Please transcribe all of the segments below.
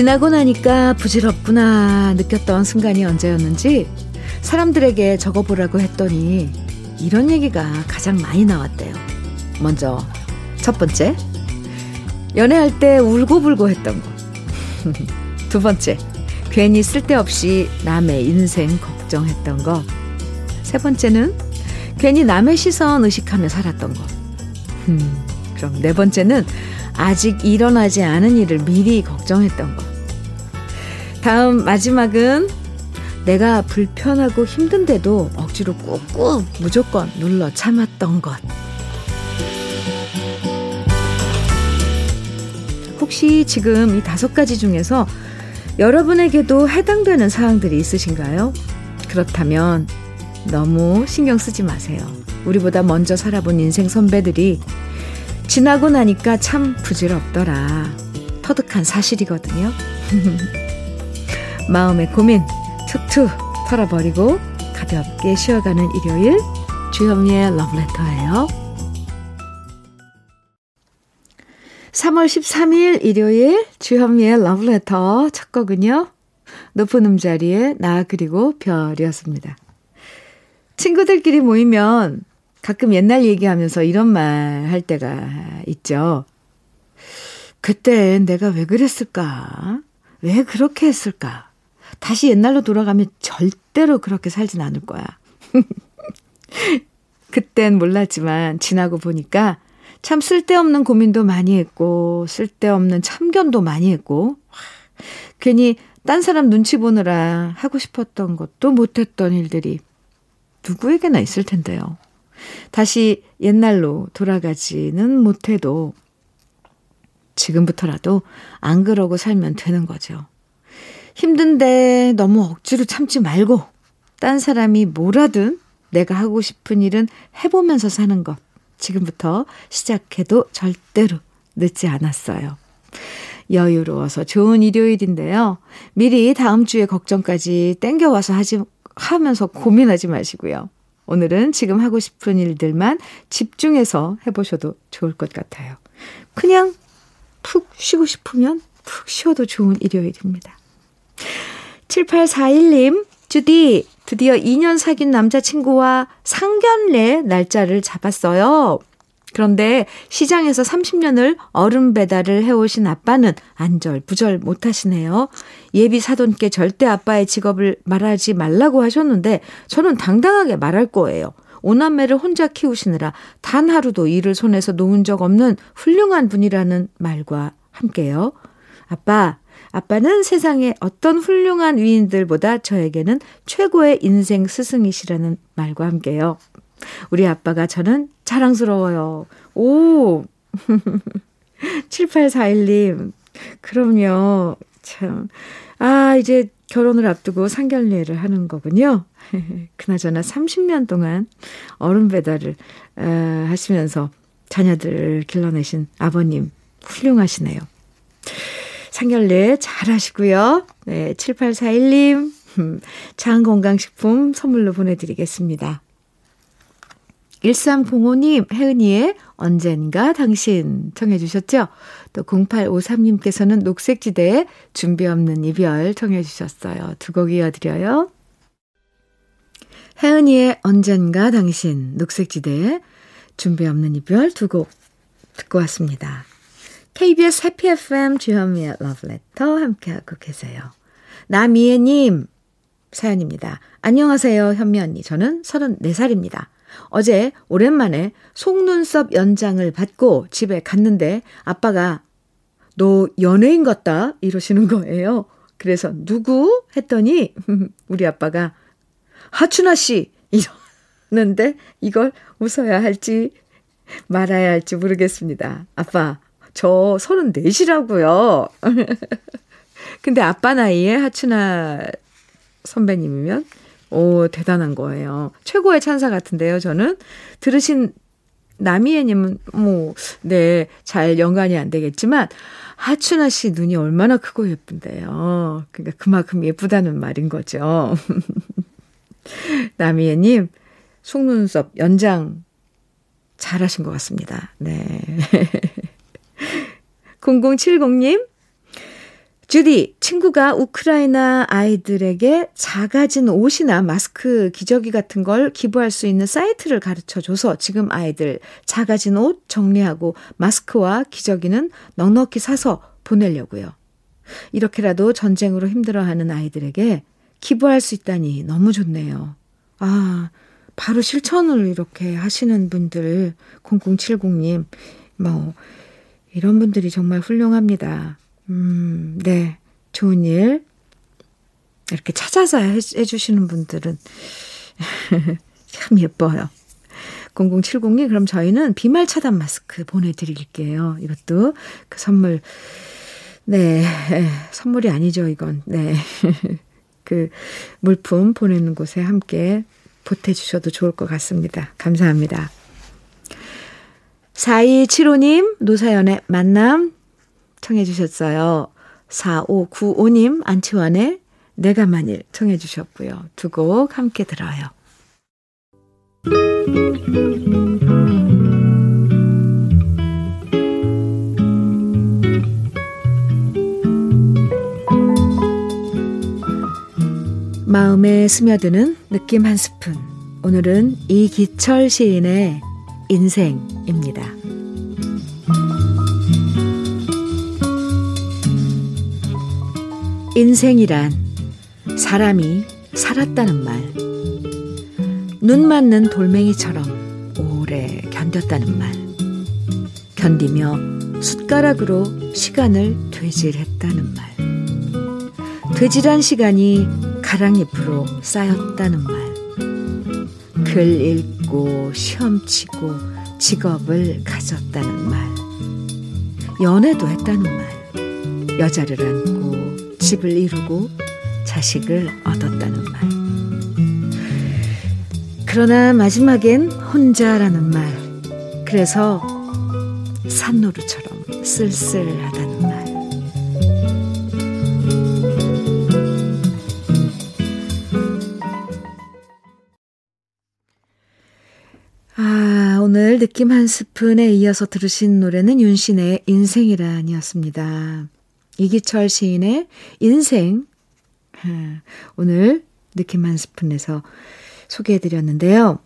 지나고 나니까 부질없구나 느꼈던 순간이 언제였는지 사람들에게 적어보라고 했더니 이런 얘기가 가장 많이 나왔대요. 먼저 첫 번째 연애할 때 울고불고 했던 것. 두 번째 괜히 쓸데없이 남의 인생 걱정했던 것. 세 번째는 괜히 남의 시선 의식하며 살았던 것. 음, 그럼 네 번째는 아직 일어나지 않은 일을 미리 걱정했던 것. 다음 마지막은 내가 불편하고 힘든데도 억지로 꾹꾹 무조건 눌러 참았던 것. 혹시 지금 이 다섯 가지 중에서 여러분에게도 해당되는 사항들이 있으신가요? 그렇다면 너무 신경 쓰지 마세요. 우리보다 먼저 살아본 인생 선배들이 지나고 나니까 참 부질없더라. 터득한 사실이거든요. 마음의 고민 툭툭 털어버리고 가볍게 쉬어가는 일요일 주현미의 러브레터예요. 3월 13일 일요일 주현미의 러브레터 첫 곡은요. 높은 음자리에 나 그리고 별이었습니다. 친구들끼리 모이면 가끔 옛날 얘기하면서 이런 말 할 때가 있죠. 그때 내가 왜 그랬을까? 왜 그렇게 했을까? 다시 옛날로 돌아가면 절대로 그렇게 살진 않을 거야. 그땐 몰랐지만 지나고 보니까 참 쓸데없는 고민도 많이 했고 쓸데없는 참견도 많이 했고 괜히 딴 사람 눈치 보느라 하고 싶었던 것도 못했던 일들이 누구에게나 있을 텐데요. 다시 옛날로 돌아가지는 못해도 지금부터라도 안 그러고 살면 되는 거죠. 힘든데 너무 억지로 참지 말고 딴 사람이 뭐라든 내가 하고 싶은 일은 해보면서 사는 것. 지금부터 시작해도 절대로 늦지 않았어요. 여유로워서 좋은 일요일인데요. 미리 다음 주에 걱정까지 땡겨와서 하지, 하면서 고민하지 마시고요. 오늘은 지금 하고 싶은 일들만 집중해서 해보셔도 좋을 것 같아요. 그냥 푹 쉬고 싶으면 푹 쉬어도 좋은 일요일입니다. 7841님, 주디, 드디어 2년 사귄 남자친구와 상견례 날짜를 잡았어요. 그런데 시장에서 30년을 얼음 배달을 해오신 아빠는 안절부절 못하시네요. 예비 사돈께 절대 아빠의 직업을 말하지 말라고 하셨는데 저는 당당하게 말할 거예요. 오남매를 혼자 키우시느라 단 하루도 일을 손에서 놓은 적 없는 훌륭한 분이라는 말과 함께요. 아빠, 아빠는 세상의 어떤 훌륭한 위인들보다 저에게는 최고의 인생 스승이시라는 말과 함께요. 우리 아빠가 저는 자랑스러워요. 오! 7841님. 그럼요. 참. 아, 이제 결혼을 앞두고 상견례를 하는 거군요. 그나저나 30년 동안 어른 배달을 어, 하시면서 자녀들을 길러내신 아버님 훌륭하시네요. 상견례 잘 하시고요. 네, 7841님 장건강식품 선물로 보내드리겠습니다. 1305님, 혜은이의 언젠가 당신 청해 주셨죠? 또 0853님께서는 녹색지대에 준비 없는 이별 청해 주셨어요. 두 곡 이어드려요. 혜은이의 언젠가 당신, 녹색지대에 준비 없는 이별 두 곡 듣고 왔습니다. KBS 해피 FM 주현미의 러브레터 함께하고 계세요. 남이애님 사연입니다. 안녕하세요, 현미 언니. 저는 34살입니다. 어제 오랜만에 속눈썹 연장을 받고 집에 갔는데 아빠가 너 연예인 같다 이러시는 거예요. 그래서 누구? 했더니 우리 아빠가 하춘아 씨 이러는데 이걸 웃어야 할지 말아야 할지 모르겠습니다. 아빠 저 34이라고요. 근데 아빠 나이에 하춘아 선배님이면 오, 대단한 거예요. 최고의 찬사 같은데요, 저는. 들으신 나미애님은, 뭐, 네, 잘 연관이 안 되겠지만, 하춘아 씨 눈이 얼마나 크고 예쁜데요. 그러니까 그만큼 예쁘다는 말인 거죠. 나미애님, 속눈썹 연장 잘하신 것 같습니다. 네. 0070님, 주디, 친구가 우크라이나 아이들에게 작아진 옷이나 마스크, 기저귀 같은 걸 기부할 수 있는 사이트를 가르쳐 줘서 지금 아이들 작아진 옷 정리하고 마스크와 기저귀는 넉넉히 사서 보내려고요. 이렇게라도 전쟁으로 힘들어하는 아이들에게 기부할 수 있다니 너무 좋네요. 아, 바로 실천을 이렇게 하시는 분들, 0070님, 뭐, 이런 분들이 정말 훌륭합니다. 음, 네. 좋은 일. 이렇게 찾아서 해, 해주시는 분들은 참 예뻐요. 0070님, 그럼 저희는 비말 차단 마스크 보내드릴게요. 이것도 그 선물, 네, 선물이 아니죠, 이건. 네. 그 물품 보내는 곳에 함께 보태주셔도 좋을 것 같습니다. 감사합니다. 4275님, 노사연의 만남 청해 주셨어요. 4595님 안치환의 내가 만일 청해 주셨고요. 두 곡 함께 들어요. 마음에 스며드는 느낌 한 스푼. 오늘은 이기철 시인의 인생입니다. 인생이란 사람이 살았다는 말. 눈 맞는 돌멩이처럼 오래 견뎠다는 말. 견디며 숟가락으로 시간을 되질했다는 말. 되질한 시간이 가랑잎으로 쌓였다는 말. 글 읽 고 시험 치고 직업을 가졌다는 말. 연애도 했다는 말. 여자를 안고 집을 이루고 자식을 얻었다는 말. 그러나 마지막엔 혼자라는 말. 그래서 산노루처럼 쓸쓸하다는 느낌 한 스푼에 이어서 들으신 노래는 윤신의 인생이란이었습니다. 이기철 시인의 인생. 오늘 느낌 한 스푼에서 소개해 드렸는데요.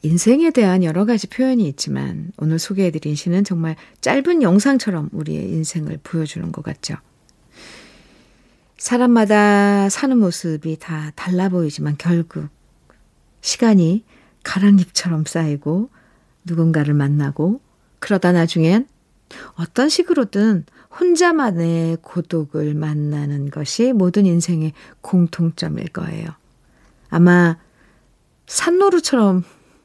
인생에 대한 여러 가지 표현이 있지만 오늘 소개해 드린 시는 정말 짧은 영상처럼 우리의 인생을 보여주는 것 같죠. 사람마다 사는 모습이 다 달라 보이지만 결국 시간이 가랑잎처럼 쌓이고 누군가를 만나고 그러다 나중엔 어떤 식으로든 혼자만의 고독을 만나는 것이 모든 인생의 공통점일 거예요. 아마 산노루처럼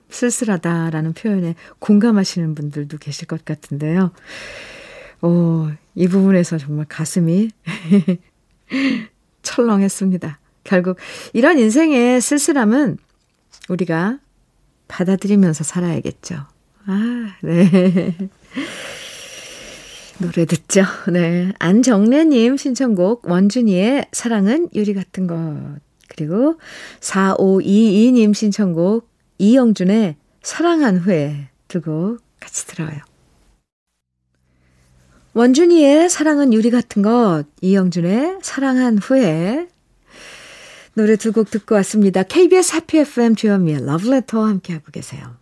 쓸쓸하다라는 표현에 공감하시는 분들도 계실 것 같은데요. 오, 이 부분에서 정말 가슴이 철렁했습니다. 결국 이런 인생의 쓸쓸함은 우리가 받아들이면서 살아야겠죠. 아, 네. 노래 듣죠. 네. 안정래님 신청곡 원준이의 사랑은 유리 같은 것. 그리고 4522님 신청곡 이영준의 사랑한 후에 두고 같이 들어요. 원준이의 사랑은 유리 같은 것, 이영준의 사랑한 후에 노래 두 곡 듣고 왔습니다. KBS 해피 FM 주현미의 러브레터 함께하고 계세요.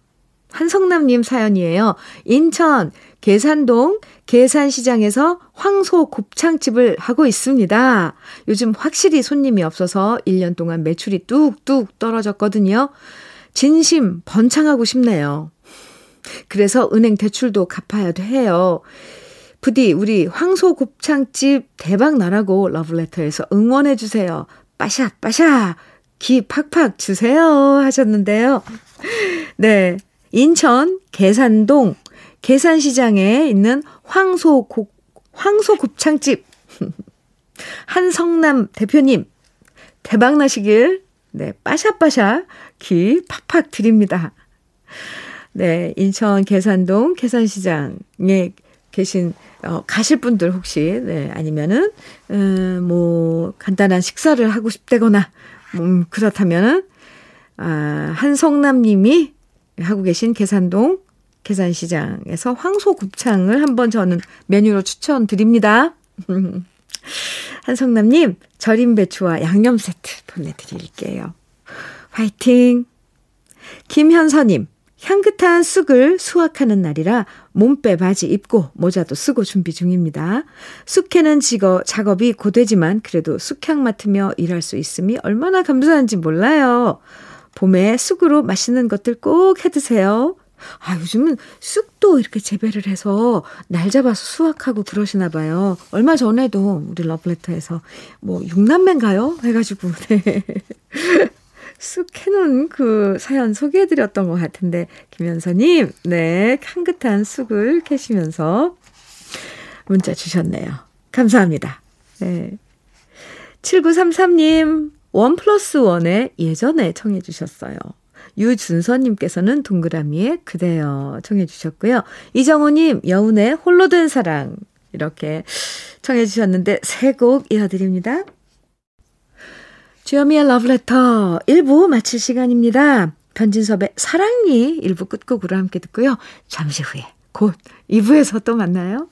한성남님 사연이에요. 인천 계산동 계산시장에서 황소 곱창집을 하고 있습니다. 요즘 확실히 손님이 없어서 1년 동안 매출이 뚝뚝 떨어졌거든요. 진심 번창하고 싶네요. 그래서 은행 대출도 갚아야 해요. 부디 우리 황소 곱창집 대박 나라고 러브레터에서 응원해 주세요. 빠샤 빠샤 기 팍팍 주세요 하셨는데요. 네. 인천 계산동 계산시장에 있는 황소 곱, 황소 곱창집. 한성남 대표님, 대박나시길, 네, 빠샤빠샤 기 팍팍 드립니다. 네, 인천 계산동 계산시장에 계신, 어, 가실 분들 혹시, 네, 아니면은, 음, 뭐, 간단한 식사를 하고 싶다거나, 음, 그렇다면은, 아, 한성남 님이 하고 계신 계산동 계산시장에서 황소 곱창을 한번 저는 메뉴로 추천드립니다. 한성남님, 절임 배추와 양념 세트 보내드릴게요. 화이팅! 김현서님, 향긋한 쑥을 수확하는 날이라 몸빼 바지 입고 모자도 쓰고 준비 중입니다. 쑥해는 지거, 작업이 고되지만 그래도 쑥향 맡으며 일할 수 있음이 얼마나 감사한지 몰라요. 봄에 쑥으로 맛있는 것들 꼭 해드세요. 아, 요즘은 쑥도 이렇게 재배를 해서 날 잡아서 수확하고 그러시나 봐요. 얼마 전에도 우리 러브레터에서 뭐 육남매인가요? 해가지고, 네. 쑥 해놓은 그 사연 소개해드렸던 것 같은데, 김현서님, 네, 향긋한 쑥을 캐시면서 문자 주셨네요. 감사합니다. 네. 7933님, 원 플러스 원에 예전에 청해 주셨어요. 유준서님께서는 동그라미에 그대여 청해 주셨고요. 이정우님, 여운의 홀로 된 사랑. 이렇게 청해 주셨는데, 새곡 이어드립니다. 주여미의 러브레터 1부 마칠 시간입니다. 변진섭의 사랑이 1부 끝곡으로 함께 듣고요. 잠시 후에 곧 2부에서 또 만나요.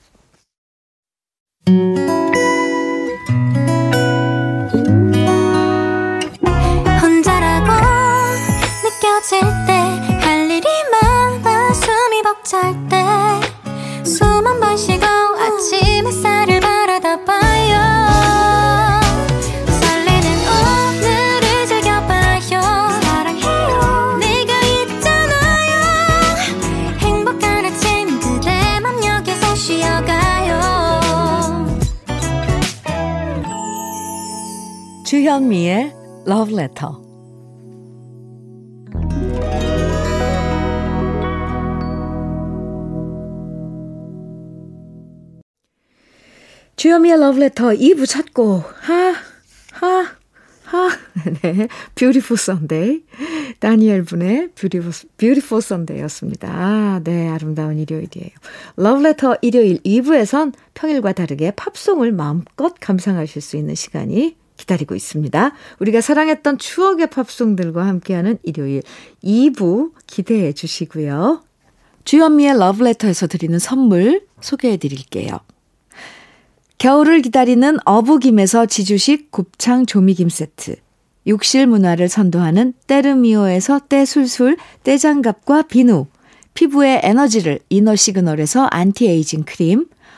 주현미의 Love Letter. 주현미의 Love Letter 2부 찾고, 하, 하, 하, 네. Beautiful Sunday. 다니엘 분의 Beautiful, Sunday였습니다. 네, 아름다운 일요일이에요. Love Letter 일요일 2부에선 평일과 다르게 팝송을 마음껏 감상하실 수 있는 시간이 기다리고 있습니다. 우리가 사랑했던 추억의 팝송들과 함께하는 일요일 2부 기대해 주시고요. 주현미의 러브레터에서 드리는 선물 소개해 드릴게요. 겨울을 기다리는 어부김에서 지주식 곱창 조미김 세트. 욕실 문화를 선도하는 때르미오에서 때술술 때장갑과 비누. 피부에 에너지를 이너 시그널에서 안티에이징 크림.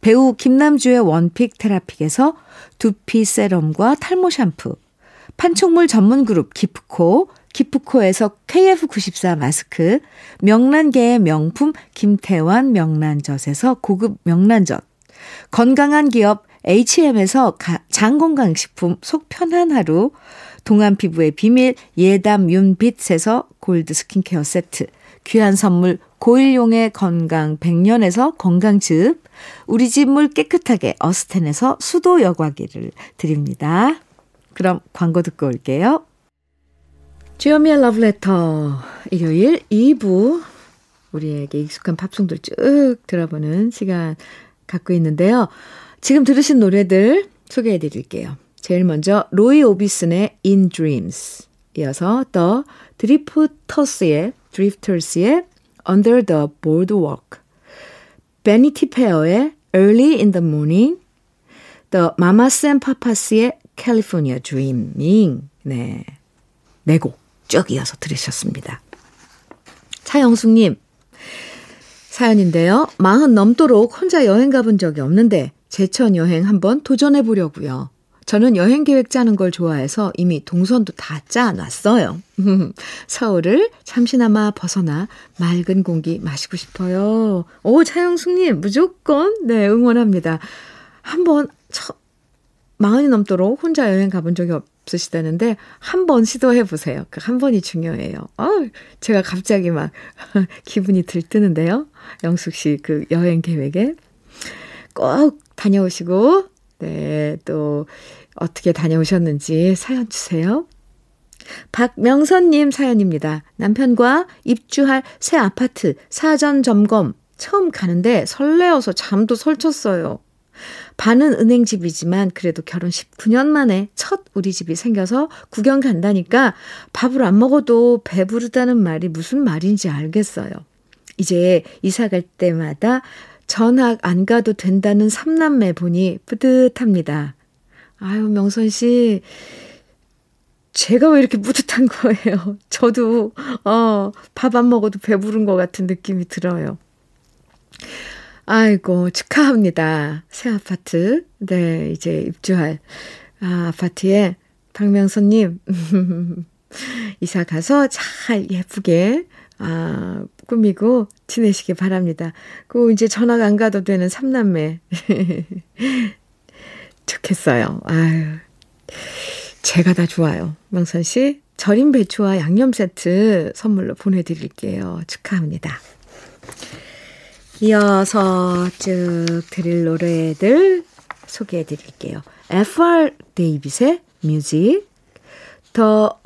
배우 김남주의 one pick 테라픽에서 두피 세럼과 탈모 샴푸, 판촉물 전문 그룹 기프코, 기프코에서 KF94 마스크, 명란계의 명품 김태환 명란젓에서 고급 명란젓, 건강한 기업 HM에서 장건강식품 속 편한 하루, 동안 피부의 비밀 예담 윤빛에서 골드 스킨케어 세트, 귀한 선물 고일용의 건강 100년에서 건강즙, 우리 집 물 깨끗하게 어스텐에서 수도 여과기를 드립니다. 그럼 광고 듣고 올게요. 주여미의 러브레터 일요일 2부 우리에게 익숙한 팝송들 쭉 들어보는 시간 갖고 있는데요. 지금 들으신 노래들 소개해 드릴게요. 제일 먼저 로이 오비슨의 In Dreams 이어서 더 드리프터스의 드리프터스의 Under the Boardwalk 베니티 페어의 Early in the Morning, The Mamas and Papas의 California Dreaming. 네. 네곡쭉 이어서 들으셨습니다. 차영숙님, 사연인데요. 마흔 넘도록 혼자 여행 가본 적이 없는데, 제천 여행 한번 도전해 보려고요. 저는 여행 계획 짜는 걸 좋아해서 이미 동선도 다 짜놨어요. 서울을 잠시나마 벗어나 맑은 공기 마시고 싶어요. 오, 차영숙님, 무조건, 네, 응원합니다. 한번, 마흔이 넘도록 혼자 여행 가본 적이 없으시다는데, 한 번 시도해 보세요. 그 한 번이 중요해요. 어, 제가 갑자기 막 기분이 들뜨는데요. 영숙 씨 그 여행 계획에 꼭 다녀오시고 네, 또 어떻게 다녀오셨는지 사연 주세요. 박명선님 사연입니다. 남편과 입주할 새 아파트 사전 점검 처음 가는데 설레어서 잠도 설쳤어요. 반은 은행집이지만 그래도 결혼 19년 만에 첫 우리 집이 생겨서 구경 간다니까 밥을 안 먹어도 배부르다는 말이 무슨 말인지 알겠어요. 이제 이사 갈 때마다 전학 안 가도 된다는 삼남매 보니 뿌듯합니다. 아유, 명선 씨. 제가 왜 이렇게 뿌듯한 거예요? 저도, 어, 밥 안 먹어도 배부른 것 같은 느낌이 들어요. 아이고, 축하합니다. 새 아파트. 네, 이제 입주할 아, 아파트에 박명선님, 이사 가서 잘 예쁘게, 아, 꾸미고 지내시기 바랍니다. 그 이제 전학 안 가도 되는 삼남매. 좋겠어요. 아유. 제가 다 좋아요. 명선 씨, 절임 배추와 양념 세트 선물로 보내드릴게요. 축하합니다. 이어서 쭉 드릴 노래들 소개해 드릴게요. F.R. 데이빗의 뮤직, 더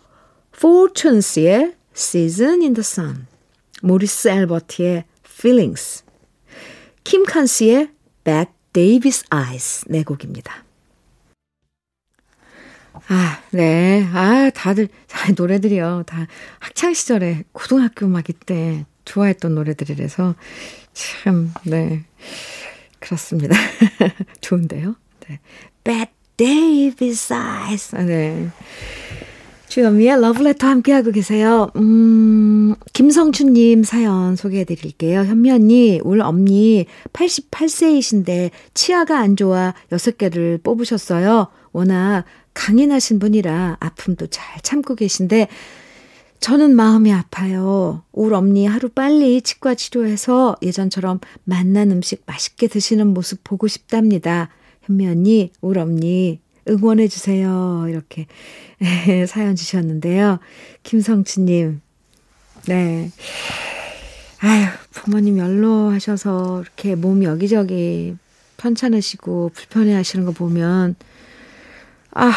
포춘스의 Season in the Sun, 모리스 앨버트의 Feelings, 킴 칸스의 Bad Davis Eyes 네 곡입니다. 아, 네. 아, 다들, 아, 노래들이요. 다 학창시절에 고등학교 막 이때 좋아했던 노래들이라서 참, 네. 그렇습니다. 좋은데요? 네. Bad Day Besides. 아, 네. 주현미의 러브레터 함께하고 계세요. 음, 김성춘님 사연 소개해 드릴게요. 현미 언니, 올 엄니 88세이신데 치아가 안 좋아 6개를 뽑으셨어요. 워낙 강인하신 분이라 아픔도 잘 참고 계신데 저는 마음이 아파요. 올 엄니 하루 빨리 치과 치료해서 예전처럼 맛난 음식 맛있게 드시는 모습 보고 싶답니다. 현미 언니, 올 엄니 응원해 주세요. 이렇게 사연 주셨는데요. 김성치님, 네. 아유, 부모님 연로하셔서 이렇게 몸 여기저기 편찮으시고 불편해 하시는 거 보면, 아,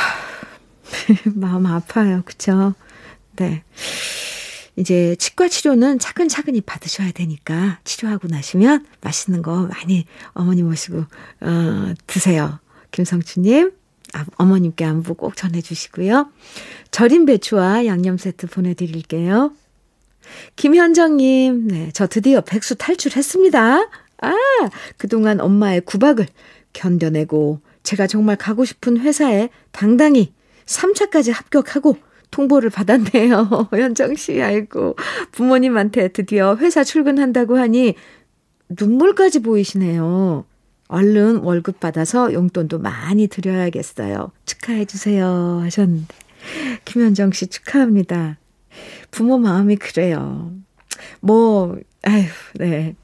마음 아파요. 그쵸? 네. 이제 치과 치료는 차근차근히 받으셔야 되니까 치료하고 나시면 맛있는 거 많이 어머니 모시고 어, 드세요. 김성춘님 아, 어머님께 안부 꼭 전해주시고요. 절임 배추와 양념 세트 보내드릴게요. 김현정님, 네, 저 드디어 백수 탈출했습니다. 아, 그동안 엄마의 구박을 견뎌내고 제가 정말 가고 싶은 회사에 당당히 3차까지 합격하고 통보를 받았네요. 현정 씨, 아이고. 부모님한테 드디어 회사 출근한다고 하니 눈물까지 보이시네요. 얼른 월급 받아서 용돈도 많이 드려야겠어요. 축하해 주세요. 하셨는데. 김현정 씨 축하합니다. 부모 마음이 그래요. 뭐, 아휴, 네.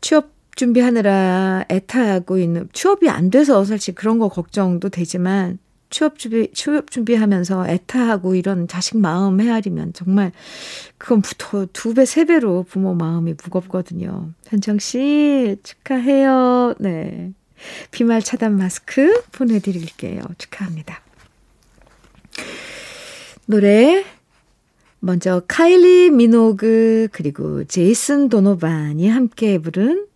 취업 준비하느라 애타하고 있는, 취업이 안 돼서 사실 그런 거 걱정도 되지만, 취업 준비, 취업 준비하면서 애타하고 이런 자식 마음 헤아리면 정말 그건 두 배, 세 배로 부모 마음이 무겁거든요. 현정 씨, 축하해요. 네. 비말 차단 마스크 보내 드릴게요. 축하합니다. 노래, 먼저 카일리 미노그, 그리고 제이슨 도노반이 함께 부른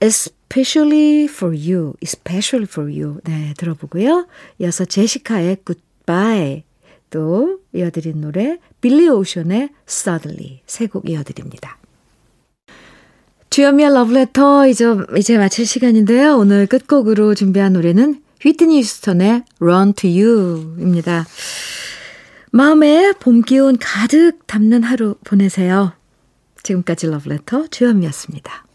especially for you, especially for you. 네, 들어보고요. 이어서 제시카의 goodbye. 또 이어드린 노래 빌리 오션의 suddenly 세 곡 이어드립니다. 주연미의 러브레터 이제, 이제 마칠 시간인데요. 오늘 끝곡으로 준비한 노래는 휘트니 휴스턴의 Run to You입니다. 마음에 봄 기운 가득 담는 하루 보내세요. 지금까지 러브레터 주현미였습니다.